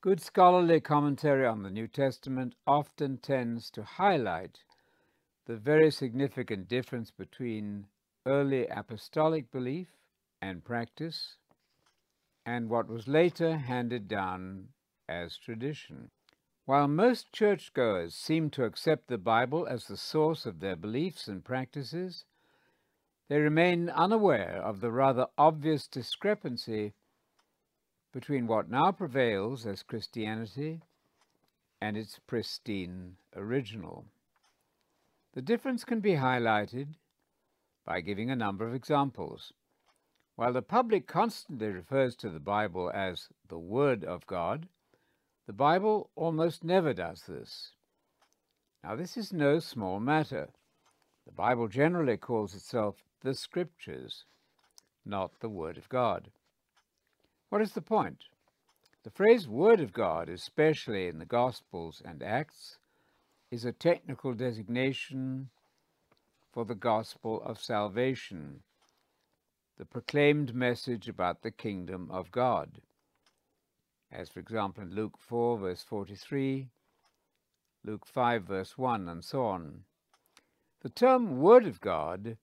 Good scholarly commentary on the New Testament often tends to highlight the very significant difference between early apostolic belief and practice and what was later handed down as tradition. While most churchgoers seem to accept the Bible as the source of their beliefs and practices, they remain unaware of the rather obvious discrepancy between what now prevails as Christianity and its pristine original. The difference can be highlighted by giving a number of examples. While the public constantly refers to the Bible as the Word of God, the Bible almost never does this. Now, this is no small matter. The Bible generally calls itself the Scriptures, not the Word of God. What is the point? The phrase Word of God, especially in the Gospels and Acts, is a technical designation for the gospel of salvation, the proclaimed message about the kingdom of God. As, for example, in Luke 4, verse 43, Luke 5, verse 1, and so on. The term Word of God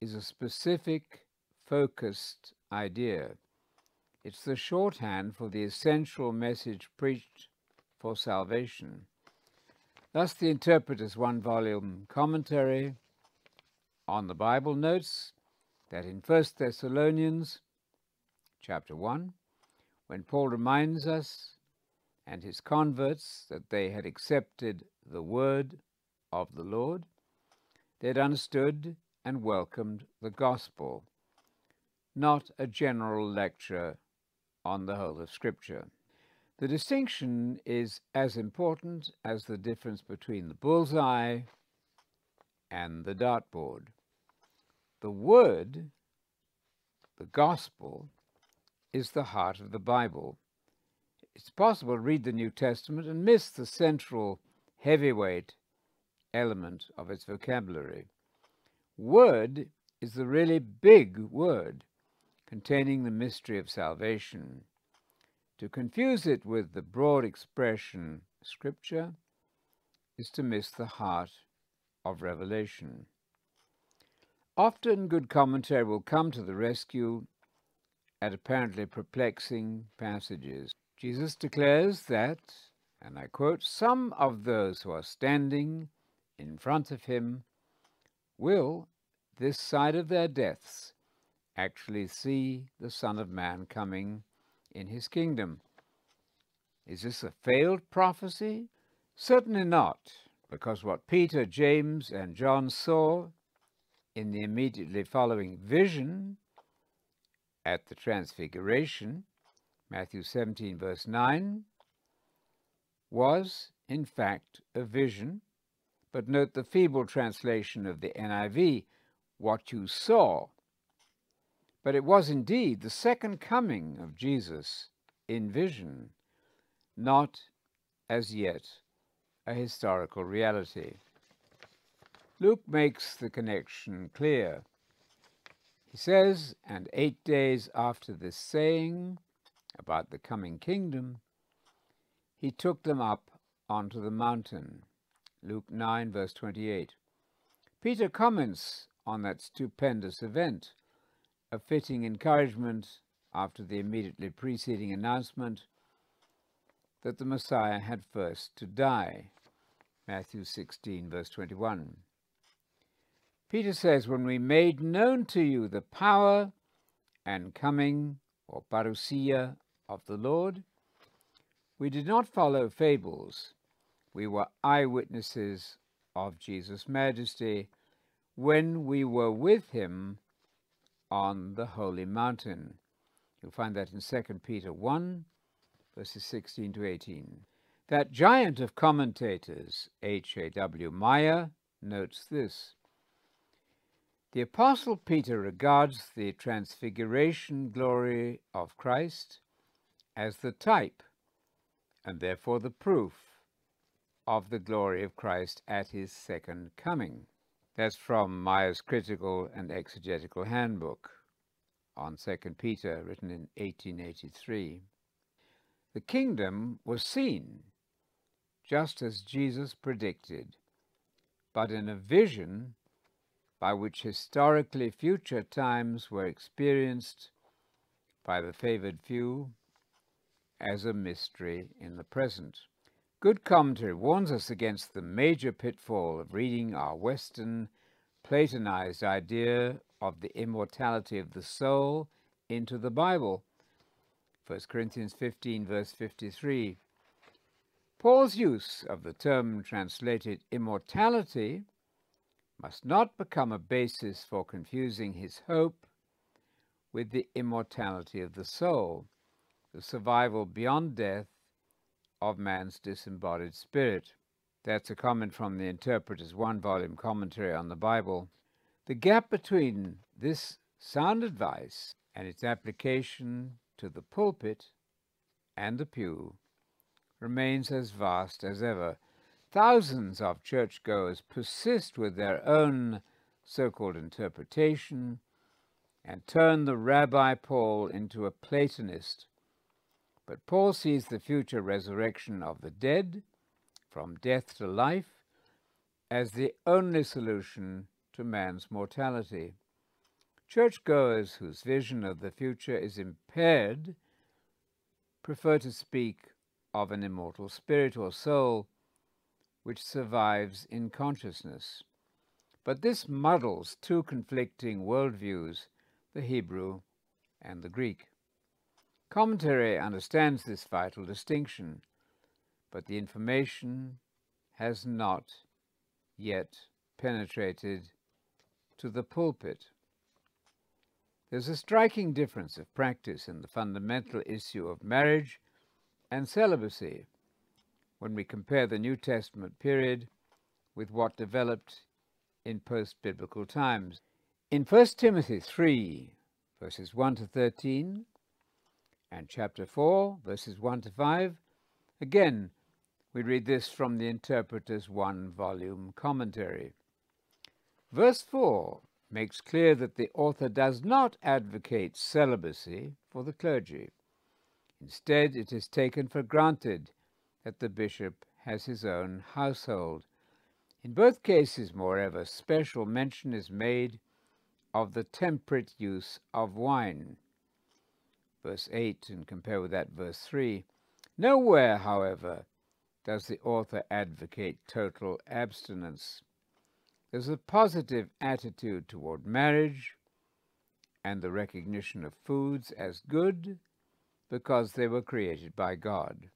is a specific, focused idea. It's the shorthand for the essential message preached for salvation. Thus, the Interpreter's one volume commentary on the Bible notes that in 1 Thessalonians chapter 1, when Paul reminds us and his converts that they had accepted the word of the Lord, they had understood and welcomed the gospel, not a general lecture on the whole of Scripture. The distinction is as important as the difference between the bullseye and the dartboard. The Word, the Gospel, is the heart of the Bible. It's possible to read the New Testament and miss the central heavyweight element of its vocabulary. Word is the really big word containing the mystery of salvation. To confuse it with the broad expression Scripture is to miss the heart of revelation. Often good commentary will come to the rescue at apparently perplexing passages. Jesus declares that, and I quote, some of those who are standing in front of him will, this side of their deaths, actually see the Son of Man coming in his kingdom. Is this a failed prophecy? Certainly not, because what Peter, James, and John saw in the immediately following vision at the Transfiguration, Matthew 17, verse 9, was in fact a vision. But note the feeble translation of the NIV, what you saw but it was indeed the second coming of Jesus in vision, not as yet a historical reality. Luke makes the connection clear. He says, And eight days after this saying about the coming kingdom, he took them up onto the mountain. Luke 9, verse 28. Peter comments on that stupendous event a fitting encouragement after the immediately preceding announcement that the Messiah had first to die. Matthew 16, verse 21. Peter says, When we made known to you the power and coming, or parousia, of the Lord, we did not follow fables. We were eyewitnesses of Jesus' majesty when we were with him on the holy mountain. You'll find that in 2 Peter 1, verses 16 to 18. That giant of commentators, H.A.W. Meyer, notes this. The Apostle Peter regards the transfiguration glory of Christ as the type, and therefore the proof, of the glory of Christ at his second coming. That's from Meyer's Critical and Exegetical Handbook on 2 Peter, written in 1883. The kingdom was seen, just as Jesus predicted, but in a vision by which historically future times were experienced by the favored few as a mystery in the present. Good commentary warns us against the major pitfall of reading our Western Platonized idea of the immortality of the soul into the Bible. 1 Corinthians 15, verse 53. Paul's use of the term translated immortality must not become a basis for confusing his hope with the immortality of the soul, the survival beyond death of man's disembodied spirit. That's a comment from the Interpreter's one volume commentary on the Bible. The gap between this sound advice and its application to the pulpit and the pew remains as vast as ever. Thousands of churchgoers persist with their own so called interpretation and turn the Rabbi Paul into a Platonist. But Paul sees the future resurrection of the dead, from death to life, as the only solution to man's mortality. Churchgoers whose vision of the future is impaired prefer to speak of an immortal spirit or soul which survives in consciousness. But this muddles two conflicting worldviews, the Hebrew and the Greek. Commentary understands this vital distinction, but the information has not yet penetrated to the pulpit. There's a striking difference of practice in the fundamental issue of marriage and celibacy when we compare the New Testament period with what developed in post biblical times. In 1 Timothy 3, verses 1 to 13, and chapter 4, verses 1 to 5, again, we read this from the Interpreter's one volume commentary. Verse 4 makes clear that the author does not advocate celibacy for the clergy. Instead, it is taken for granted that the bishop has his own household. In both cases, moreover, special mention is made of the temperate use of wine. Verse 8, and compare with that verse 3. Nowhere, however, does the author advocate total abstinence. There's a positive attitude toward marriage and the recognition of foods as good because they were created by God.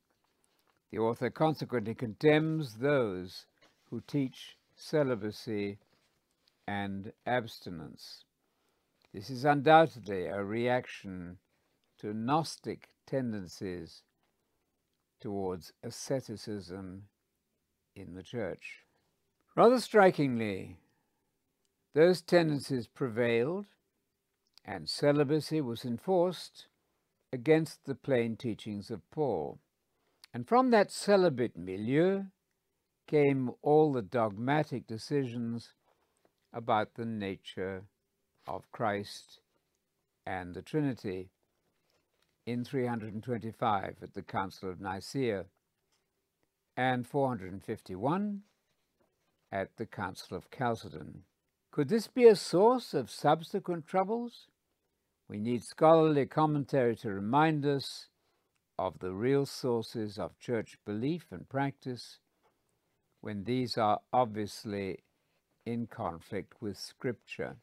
The author consequently condemns those who teach celibacy and abstinence. This is undoubtedly a reaction to Gnostic tendencies towards asceticism in the church. Rather strikingly, those tendencies prevailed and celibacy was enforced against the plain teachings of Paul. And from that celibate milieu came all the dogmatic decisions about the nature of Christ and the Trinity in 325 at the Council of Nicaea and 451 at the Council of Chalcedon. Could this be a source of subsequent troubles? We need scholarly commentary to remind us of the real sources of church belief and practice when these are obviously in conflict with Scripture.